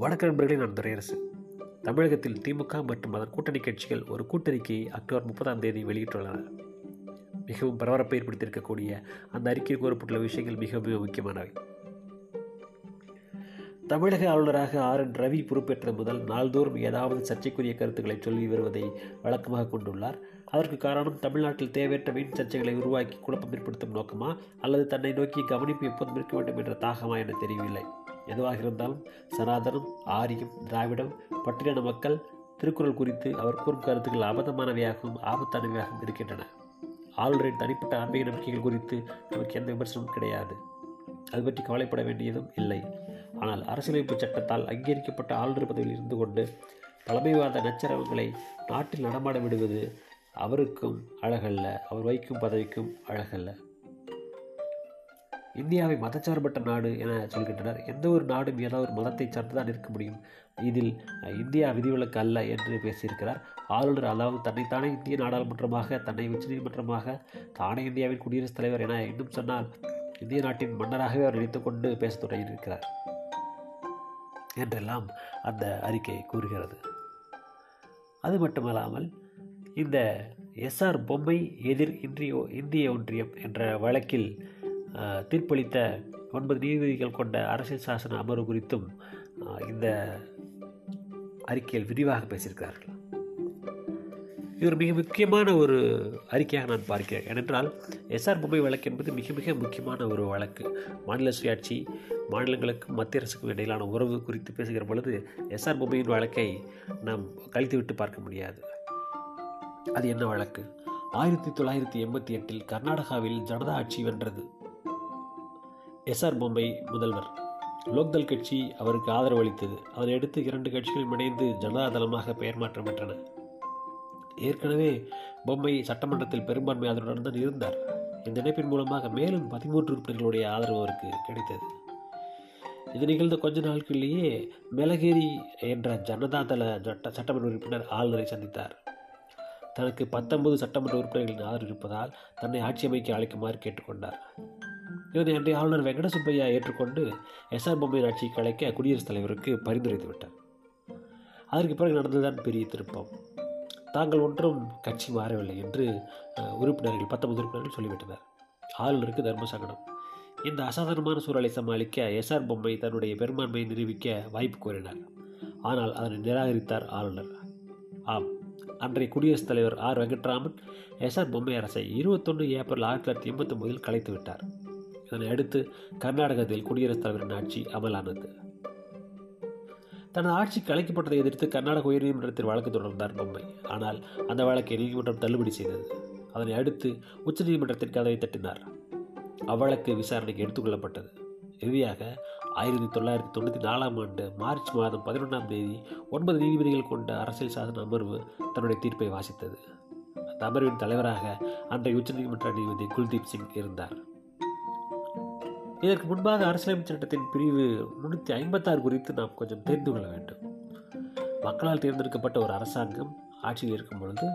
வணக்க நண்பர்களே நான் துரையரசு. தமிழகத்தில் திமுக மற்றும் அதன் கூட்டணி கட்சிகள் ஒரு கூட்டறிக்கையை அக்டோபர் முப்பதாம் தேதி வெளியிட்டுள்ளன. மிகவும் பரபரப்பை ஏற்படுத்தியிருக்கக்கூடிய அந்த அறிக்கையில் கூறப்பட்டுள்ள விஷயங்கள் மிக மிக முக்கியமானவை. தமிழக ஆளுநராக ஆர் என் ரவி பொறுப்பேற்ற முதல் நாள்தோறும் ஏதாவது சர்ச்சைக்குரிய கருத்துக்களை சொல்லி வருவதை வழக்கமாக கொண்டுள்ளார். அதற்கு காரணம் தமிழ்நாட்டில் தேவையற்ற வீண் சர்ச்சைகளை உருவாக்கி குழப்பம் ஏற்படுத்தும் நோக்கமா அல்லது தன்னை நோக்கி கவனிப்பு எப்போதும் இருக்க வேண்டும் என்ற தாகமா என தெரியவில்லை. எதுவாக இருந்தாலும் சனாதனம் ஆரியம் திராவிடம் பட்டியலின மக்கள் திருக்குறள் குறித்து அவர் கூறும் கருத்துக்கள் அபத்தமானவையாகவும் ஆபத்தானவையாகவும் இருக்கின்றன. ஆளுநரின் தனிப்பட்ட ஆன்மீக நம்பிக்கைகள் குறித்து நமக்கு எந்த விமர்சனமும் கிடையாது. அது பற்றி கவலைப்பட வேண்டியதும் இல்லை. ஆனால் அரசியலமைப்பு சட்டத்தால் அங்கீகரிக்கப்பட்ட ஆளுநர் பதவியில் இருந்து கொண்டு பழமைவாத நச்சரவங்களை நாட்டில் நடமாட விடுவது அவருக்கும் அழகல்ல. அவர் வைக்கும் பதவிக்கும் அழகல்ல. இந்தியாவை மதச்சார்பற்ற நாடு என சொல்கின்றனர். எந்த ஒரு நாடும் ஏதாவது ஒரு மதத்தை சார்ந்துதான் இருக்க முடியும். இதில் இந்தியா விதிவிலக்கு அல்ல என்று பேசியிருக்கிறார். ஆளுநர் அதாவது தன்னைத்தானே இந்திய நாடாளுமன்றமாக தன்னை உச்சநீதிமன்றமாக தானே இந்தியாவின் குடியரசுத் தலைவர் என இன்னும் சொன்னால் இந்திய நாட்டின் மன்னராகவே அவர் நினைத்துக்கொண்டு கொண்டு பேசத் தொடங்கியிருக்கிறார் என்றெல்லாம் அந்த அறிக்கை கூறுகிறது. அது மட்டுமல்லாமல் இந்த எஸ்ஆர் பொம்மை எதிர் இன்றிய இந்திய ஒன்றியம் என்ற வழக்கில் தீர்ப்பளித்த ஒன்பது நீதிபதிகள் கொண்ட அரசியல் சாசன அமர்வு குறித்தும் இந்த அறிக்கையில் விரிவாக பேசியிருக்கிறார்கள். இது ஒரு மிக முக்கியமான ஒரு அறிக்கையாக நான் பார்க்கிறேன். ஏனென்றால் எஸ்ஆர் பொம்மை வழக்கு என்பது மிக மிக முக்கியமான ஒரு வழக்கு. மாநில சுயாட்சி மாநிலங்களுக்கும் மத்திய அரசுக்கும் இடையிலான உறவு குறித்து பேசுகிற பொழுது எஸ்ஆர் பொம்மையின் வழக்கை நாம் கழித்துவிட்டு பார்க்க முடியாது. அது என்ன வழக்கு? ஆயிரத்தி தொள்ளாயிரத்தி எண்பத்தி எட்டில் கர்நாடகாவில் ஜனதா ஆட்சி வென்றது. எஸ்ஆர் பொம்மை முதல்வர். லோக்தல் கட்சி அவருக்கு ஆதரவு அளித்தது அதனையடுத்து இரண்டு கட்சிகளும் இணைந்து ஜனதாதளமாக பெயர் மாற்றம் பெற்றன ஏற்கனவே பொம்மை சட்டமன்றத்தில் பெரும்பான்மை ஆதரவுடன் தான் இருந்தார். இந்த இணைப்பின் மூலமாக மேலும் பதிமூன்று உறுப்பினர்களுடைய ஆதரவு அவருக்கு கிடைத்தது. இது நிகழ்ந்த கொஞ்ச நாட்களிலேயே மெலகேரி என்ற ஜனதா தள சட்ட சட்டமன்ற உறுப்பினர் ஆளுநரை சந்தித்தார். தனக்கு பத்தொன்பது சட்டமன்ற உறுப்பினர்களின் ஆதரவு இருப்பதால் தன்னை ஆட்சி அமைக்க அழைக்குமாறு கேட்டுக்கொண்டார். இதனை அன்றைய ஆளுநர் வெங்கட சுப்பையா ஏற்றுக்கொண்டு எஸ்ஆர் பொம்மையின் ஆட்சியை கலைக்க குடியரசுத் தலைவருக்கு பரிந்துரைத்து விட்டார். அதற்கு பிறகு நடந்ததுதான் பெரிய திருப்பம். தாங்கள் ஒன்றும் கட்சி மாறவில்லை என்று உறுப்பினர்கள் பத்தொன்பது உறுப்பினர்கள் சொல்லிவிட்டனர். ஆளுநருக்கு தர்மசகனம் இந்த அசாதாரணமான சூழலை சமாளிக்க எஸ்ஆர் பொம்மை தன்னுடைய பெரும்பான்மையை நிரூபிக்க வாய்ப்பு கோரினார். ஆனால் அதனை நிராகரித்தார் ஆளுநர். ஆம் அன்றைய குடியரசுத் தலைவர் ஆர் வெங்கட்ராமன் எஸ்ஆர் பொம்மை அரசை இருபத்தொன்று ஏப்ரல் ஆயிரத்தி தொள்ளாயிரத்தி எண்பத்தி ஒன்பதில் கலைத்து விட்டார். இதனை அடுத்து கர்நாடகத்தில் குடியரசுத் தலைவரின் ஆட்சி அமலானது. தனது ஆட்சி கலைக்கப்பட்டதை எதிர்த்து கர்நாடக உயர்நீதிமன்றத்தில் வழக்கு தொடர்ந்தார் பொம்மை. ஆனால் அந்த வழக்கை நீதிமன்றம் தள்ளுபடி செய்தது. அதனை அடுத்து உச்சநீதிமன்றத்தின் கதவை தட்டினார். அவ்வழக்கு விசாரணைக்கு எடுத்துக்கொள்ளப்பட்டது இறுதியாக ஆயிரத்தி தொள்ளாயிரத்தி தொண்ணூற்றி நாலாம் ஆண்டு மார்ச் மாதம் பதினொன்றாம் தேதி ஒன்பது நீதிபதிகள் கொண்ட அரசியல் சாசன அமர்வு தன்னுடைய தீர்ப்பை வாசித்தது. அந்த அமர்வின் தலைவராக அன்றைய உச்சநீதிமன்ற நீதிபதி குல்தீப் சிங் இருந்தார். இதற்கு முன்பாக அரசியலமைப்பு சட்டத்தின் பிரிவு முன்னூற்றி ஐம்பத்தாறு குறித்து நாம் கொஞ்சம் தெரிந்து கொள்ள வேண்டும். மக்களால் தேர்ந்தெடுக்கப்பட்ட ஒரு அரசாங்கம் ஆட்சியில் இருக்கும் பொழுது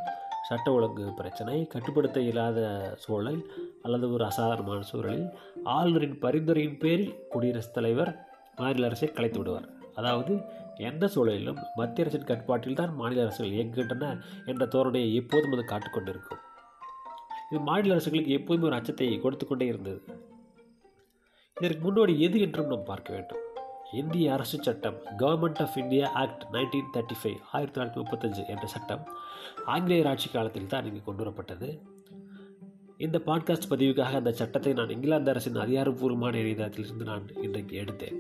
சட்ட ஒழுங்கு பிரச்சனை கட்டுப்படுத்த இயலாத சூழல் அல்லது ஒரு அசாதாரணமான சூழலில் ஆளுநரின் பரிந்துரையின் பேரில் குடியரசுத் தலைவர் மாநில அரசை கலைத்து விடுவார். அதாவது எந்த சூழலிலும் மத்திய அரசின் கட்டுப்பாட்டில் தான் மாநில அரசுகள் இயங்குகின்றன என்ற தோரணையை எப்போதும் அது காட்டிக்கொண்டிருக்கும். இது மாநில அரசுகளுக்கு எப்போதுமே ஒரு அச்சத்தை கொடுத்து கொண்டே இருந்தது. இதற்கு முன்னோடி எது என்றும் நாம் பார்க்க வேண்டும். இந்திய அரசு சட்டம் Government of India Act nineteen thirty five ஆயிரத்தி தொள்ளாயிரத்தி முப்பத்தஞ்சு என்ற சட்டம் ஆங்கிலேயர் ஆட்சி காலத்தில் தான் இங்கு கொண்டு வரப்பட்டது இந்த பாட்காஸ்ட் பதிவுக்காக அந்த சட்டத்தை நான் இங்கிலாந்து அரசின் அதிகாரப்பூர்வமான இணையதளத்திலிருந்து நான் இன்றைக்கு எடுத்தேன்.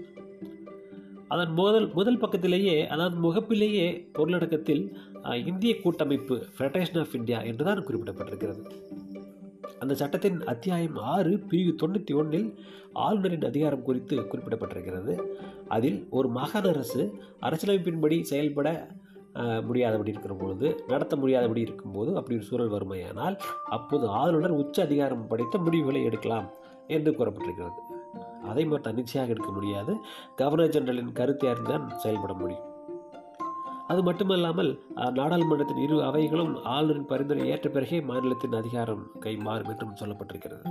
அதன் முதல் முதல் பக்கத்திலேயே அதாவது முகப்பிலேயே பொருளடக்கத்தில் இந்திய கூட்டமைப்பு ஃபெடரேஷன் ஆஃப் இந்தியா என்றுதான் குறிப்பிடப்பட்டிருக்கிறது. அந்த சட்டத்தின் அத்தியாயம் ஆறு பிரிவு தொண்ணூற்றி ஒன்றில் ஆளுநரின் அதிகாரம் குறித்து குறிப்பிடப்பட்டிருக்கிறது. அதில் ஒரு மாகாண அரசு அரசியலமைப்பின்படி செயல்பட முடியாதபடி இருக்கிற பொழுது நடத்த முடியாதபடி இருக்கும்போது அப்படி ஒரு சூழல் வருமையானால் அப்போது ஆளுநர் உச்ச அதிகாரம் படைத்த முடிவுகளை எடுக்கலாம் என்று கூறப்பட்டிருக்கிறது. அதை மட்டும் தன்னிச்சையாக எடுக்க முடியாது. கவர்னர் ஜெனரலின் கருத்தை அறிந்துதான் செயல்பட முடியும். அது மட்டுமல்லாமல் நாடாளுமன்றத்தின் இரு அவைகளும் ஆளுநரின் பரிந்துரை ஏற்ற பிறகே மாநிலத்தின் அதிகாரம் கை மாறும் என்றும் சொல்லப்பட்டிருக்கிறது.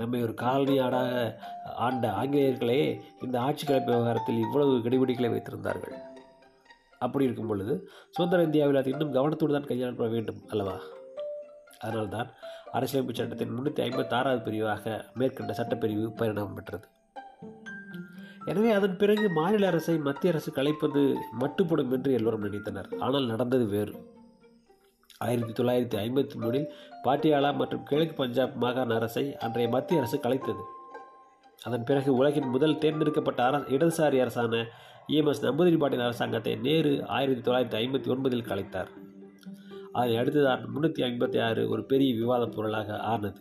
நம்மை ஒரு காலனி ஆடாக ஆண்ட ஆங்கிலேயர்களே இந்த ஆட்சி கலப்பு விவகாரத்தில் இவ்வளவு கெடுபிடிகளை வைத்திருந்தார்கள். அப்படி இருக்கும் பொழுது சுதந்திர இந்தியாவில் அது இன்னும் கவனத்தோடு தான் கையாளப்பட வேண்டும் அல்லவா? அதனால்தான் அரசியலமைப்பு சட்டத்தின் முன்னூற்றி ஐம்பத்தாறாவது பிரிவாக மேற்கண்ட சட்டப்பிரிவு பரிணாமம் பெற்றது. எனவே அதன் பிறகு மாநில அரசை மத்திய அரசு கலைப்பது மட்டுப்படும் என்று எல்லோரும் நினைத்தனர். ஆனால் நடந்தது வேறு. ஆயிரத்தி தொள்ளாயிரத்தி ஐம்பத்தி மூணில் பாட்டியாலா மற்றும் கிழக்கு பஞ்சாப் மாகாண அரசை அன்றைய மத்திய அரசு கலைத்தது. அதன் பிறகு உலகின் முதல் தேர்ந்தெடுக்கப்பட்ட அர இடதுசாரி அரசான இஎம்எஸ் நம்பூதிரிபாட்டின் அரசாங்கத்தை நேரு ஆயிரத்தி தொள்ளாயிரத்தி ஐம்பத்தி ஒன்பதில் கலைத்தார். அதை அடுத்துதான் முன்னூற்றி ஐம்பத்தி ஆறு ஒரு பெரிய விவாதப் பொருளாக ஆனது.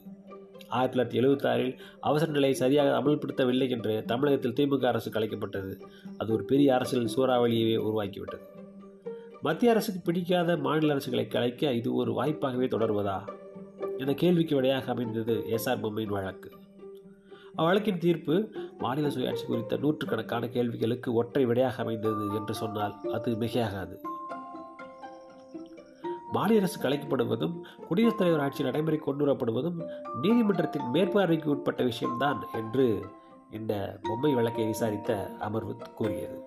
ஆயிரத்தி தொள்ளாயிரத்தி எழுபத்தாறில் அவசர நிலையை சரியாக அமல்படுத்தவில்லை என்று தமிழகத்தில் திமுக அரசு கலைக்கப்பட்டது. அது ஒரு பெரிய அரசியல் சூறாவளியவே உருவாக்கிவிட்டது. மத்திய அரசுக்கு பிடிக்காத மாநில அரசுகளை கலைக்க இது ஒரு வாய்ப்பாகவே தொடர்வதா? என கேள்விக்கு விடையாக அமைந்தது எஸ்ஆர் பொம்மையின் வழக்கு. அவ்வழக்கின் தீர்ப்பு மாநில சுயாட்சி குறித்த நூற்றுக்கணக்கான கேள்விகளுக்கு ஒற்றை விடையாக அமைந்தது என்று சொன்னால் அது மிகையாகாது. மாநில அரசு கலைக்கப்படுவதும் குடியரசுத் தலைவர் ஆட்சி நடைமுறை கொண்டு வரப்படுவதும் நீதிமன்றத்தின் மேற்பார்வைக்கு உட்பட்ட விஷயம்தான் என்று இந்த பொம்மை வழக்கை விசாரித்த அமர்வு கூறியது.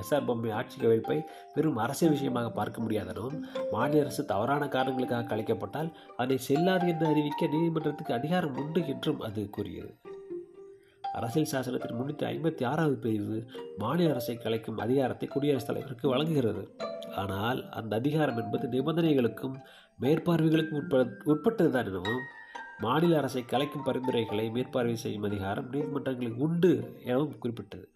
எஸ்ஆர் பொம்மை ஆட்சி கவிழ்ப்பை வெறும் அரசியல் விஷயமாக பார்க்க முடியாதனும் மாநில அரசு தவறான காரணங்களுக்காக கலைக்கப்பட்டால் அதை செல்லாது என்று அறிவிக்க நீதிமன்றத்துக்கு அதிகாரம் உண்டு என்றும் அது கூறியது. அரசியல் சாசனத்தின் முன்னூற்றி ஐம்பத்தி ஆறாவது பிரிவு மாநில அரசை கலைக்கும் அதிகாரத்தை குடியரசுத் தலைவருக்கு வழங்குகிறது. ஆனால் அந்த அதிகாரம் என்பது நிபந்தனைகளுக்கும் மேற்பார்வைகளுக்கும் உட்பட உட்பட்டதுதான் எனவும் மாநில அரசை கலைக்கும் பரிந்துரைகளை மேற்பார்வை செய்யும் அதிகாரம் நீதிமன்றங்களுக்கு உண்டு எனவும் குறிப்பிட்டது.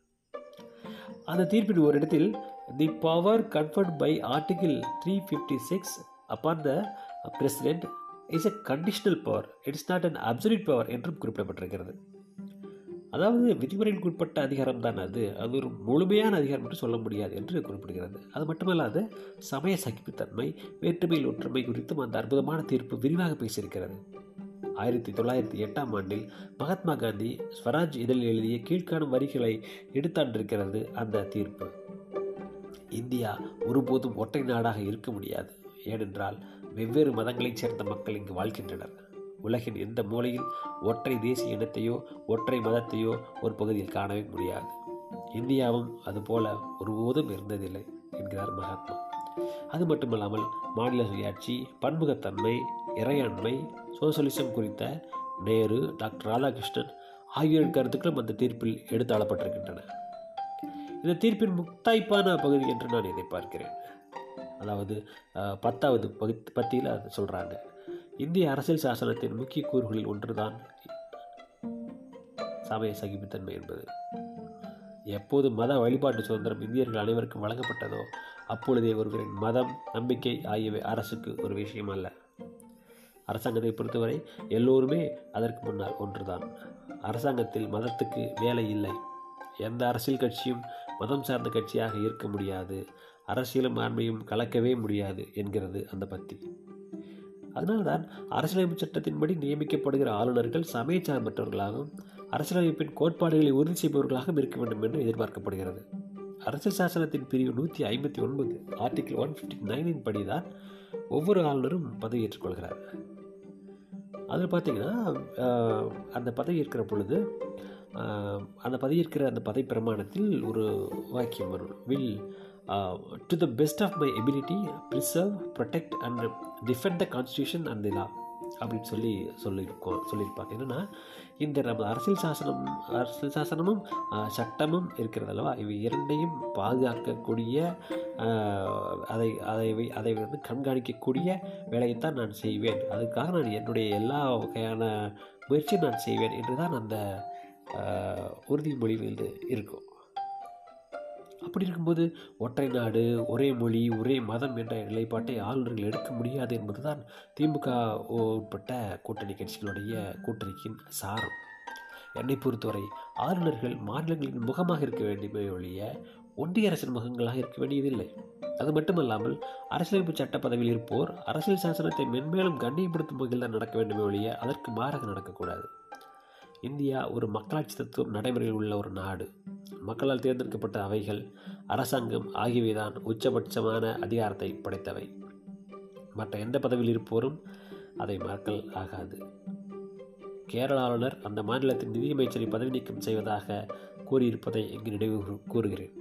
அந்த தீர்ப்பின் ஒரு இடத்தில் the power conferred by article three fifty six upon the president is a conditional power. It's not an absolute power என்றும் குறிப்பிடப்பட்டிருக்கிறது. அதாவது விதிமுறைகளுக்கு உட்பட்ட அதிகாரம் தான் அது. அது ஒரு முழுமையான அதிகாரம் என்று சொல்ல முடியாது என்று குறிப்பிடுகிறது. அது மட்டுமல்லாது சமய சகிப்புத்தன்மை வேற்றுமையில் ஒற்றுமை குறித்தும் அந்த அற்புதமான தீர்ப்பு விரிவாக பேசியிருக்கிறது. ஆயிரத்தி தொள்ளாயிரத்தி எட்டாம் ஆண்டில் மகாத்மா காந்தி ஸ்வராஜ் இதழில் எழுதிய கீழ்காணும் வரிகளை எடுத்தாண்டிருக்கிறது அந்த தீர்ப்பு. இந்தியா ஒருபோதும் ஒற்றை நாடாக இருக்க முடியாது. ஏனென்றால் வெவ்வேறு மதங்களைச் சேர்ந்த மக்கள் இங்கு வாழ்கின்றனர். உலகின் எந்த மூலையில் ஒற்றை தேசிய இனத்தையோ ஒற்றை மதத்தையோ ஒரு பகுதியில் காணவே முடியாது. இந்தியாவும் அதுபோல ஒருபோதும் இருந்ததில்லை என்கிறார் மகாத்மா. அது மட்டுமல்லாமல் மாநில சுயாட்சி பன்முகத்தன்மை இறையாண்மை சோசலிசம் குறித்த நேரு டாக்டர் ராதாகிருஷ்ணன் ஆகியோரின் கருத்துக்களும் அந்த தீர்ப்பில் எடுத்தாளப்பட்டிருக்கின்றன. இந்த தீர்ப்பின் முக்தாய்ப்பான பகுதி என்று நான் இதை பார்க்கிறேன். அதாவது பத்தாவது பகுதி பத்தியில் அதை சொல்கிறாங்க இந்திய அரசியல் சாசனத்தின் முக்கிய கூறுகளில் ஒன்றுதான் சமய சகிப்புத்தன்மை என்பது. எப்போது மத வழிபாட்டு சுதந்திரம் இந்தியர்கள் அனைவருக்கும் வழங்கப்பட்டதோ அப்பொழுதே ஒருவரின் மதம் நம்பிக்கை ஆகியவை அரசுக்கு ஒரு விஷயம் அல்ல. அரசாங்கத்தை பொறுத்தவரை எல்லோருமே அதற்கு முன்னால் ஒன்றுதான். அரசாங்கத்தில் மதத்துக்கு வேலை இல்லை. எந்த அரசியல் கட்சியும் மதம் சார்ந்த கட்சியாக இருக்க முடியாது. அரசியலும் ஆண்மையும் கலக்கவே முடியாது என்கிறது அந்த பத்தி. அதனால்தான் அரசியலமைப்பு சட்டத்தின்படி நியமிக்கப்படுகிற ஆளுநர்கள் சமய சார்பற்றவர்களாகவும் அரசியலமைப்பின் கோட்பாடுகளை உறுதி செய்பவர்களாகவும் இருக்க வேண்டும் என்று எதிர்பார்க்கப்படுகிறது. அரசியல் சாசனத்தின் பிரிவு நூற்றி ஐம்பத்தி ஒன்பது ஆர்டிகிள் ஒன் ஃபிஃப்டி நைனின் படி தான் ஒவ்வொரு ஆளுநரும் பதவி ஏற்றுக்கொள்கிறார் அதில் பார்த்தீங்கன்னா அந்த பதவி ஏற்கிற பொழுது அந்த பதியிருக்கிற அந்த பதவி பிரமாணத்தில் ஒரு வாக்கியம் வரும். Will to the best of my ability preserve protect and defend the constitution and law அப்படின்னு சொல்லி சொல்லியிருக்கோம் சொல்லியிருப்பாங்க. என்னென்னா இந்த நம்ம அரசியல் சாசனம் அரசியல் சாசனமும் சட்டமும் இருக்கிறது அல்லவா? இவை இரண்டையும் பாதுகாக்கக்கூடிய அதை அதை அதை வந்து கண்காணிக்கக்கூடிய வேலையைத்தான் நான் செய்வேன். அதுக்காக நான் என்னுடைய எல்லா வகையான முயற்சியும் நான் செய்வேன் என்று தான் அந்த உறுதிமொழியில் இருக்கும். அப்படி இருக்கும்போது ஒற்றை நாடு ஒரே மொழி ஒரே மதம் என்ற நிலைப்பாட்டை ஆளுநர்கள் எடுக்க முடியாது என்பதுதான் திமுக உட்பட்ட கூட்டணி கட்சிகளுடைய கூட்டணிக்கின் சாரம். என்னை பொறுத்தவரை ஆளுநர்கள் மாநிலங்களின் முகமாக இருக்க வேண்டுமே ஒழிய ஒன்றிய அரசின் முகங்களாக இருக்க வேண்டியதில்லை. அது மட்டுமல்லாமல் அரசியலமைப்பு சட்ட பதவியில் இருப்போர் அரசியல் சாசனத்தை மென்மேலும் கண்ணியப்படுத்தும் வகையில் தான் நடக்க வேண்டுமே ஒழிய அதற்கு மாறாக நடக்கக்கூடாது. இந்தியா ஒரு மக்களாட்சி தத்துவம் நடைமுறையில் உள்ள ஒரு நாடு. மக்களால் தேர்ந்தெடுக்கப்பட்ட அவைகள் அரசாங்கம் ஆகியவைதான் உச்சபட்சமான அதிகாரத்தை படைத்தவை. மற்ற எந்த பதவியில் இருப்போரும் அதை மறக்கல் ஆகாது. கேரள ஆளுநர் அந்த மாநிலத்தின் நிதியமைச்சரை பதவி நீக்கம் செய்வதாக கூறியிருப்பதை இங்கு நினைவு கூறுகிறேன்.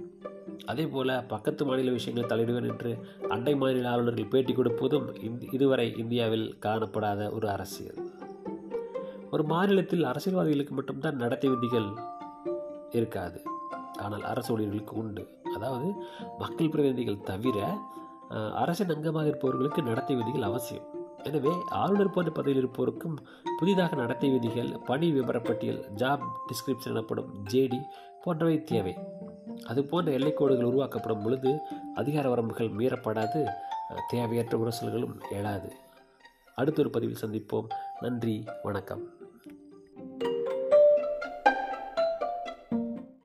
அதே போல பக்கத்து மாநில விஷயங்கள் தலையிடுவேன் என்று அண்டை மாநில ஆளுநர்கள் பேட்டி கொடுப்பதும் இந்த- இதுவரை இந்தியாவில் காணப்படாத ஒரு அரசியல். ஒரு மாநிலத்தில் அரசியல்வாதிகளுக்கு மட்டும்தான் நடத்தை விதிகள் இருக்காது. ஆனால் அரசு ஊழியர்களுக்கு உண்டு. அதாவது மக்கள் பிரதிநிதிகள் தவிர அரசின் அங்கமாக இருப்பவர்களுக்கு நடத்தை விதிகள் அவசியம். எனவே ஆளுநர் போன்ற பதவியில் இருப்போருக்கும் புதிதாக நடத்தை விதிகள் பணி விவரப்பட்டியல் ஜாப் டிஸ்கிரிப்ஷன் எனப்படும் ஜேடி போன்றவை தேவை. அது போன்ற எல்லைக்கோடுகள் உருவாக்கப்படும் பொழுது அதிகார வரம்புகள் மீறப்படாது தேவையற்ற உரசல்களும் எழாது. அடுத்த ஒரு பதிவில் சந்திப்போம். நன்றி வணக்கம்.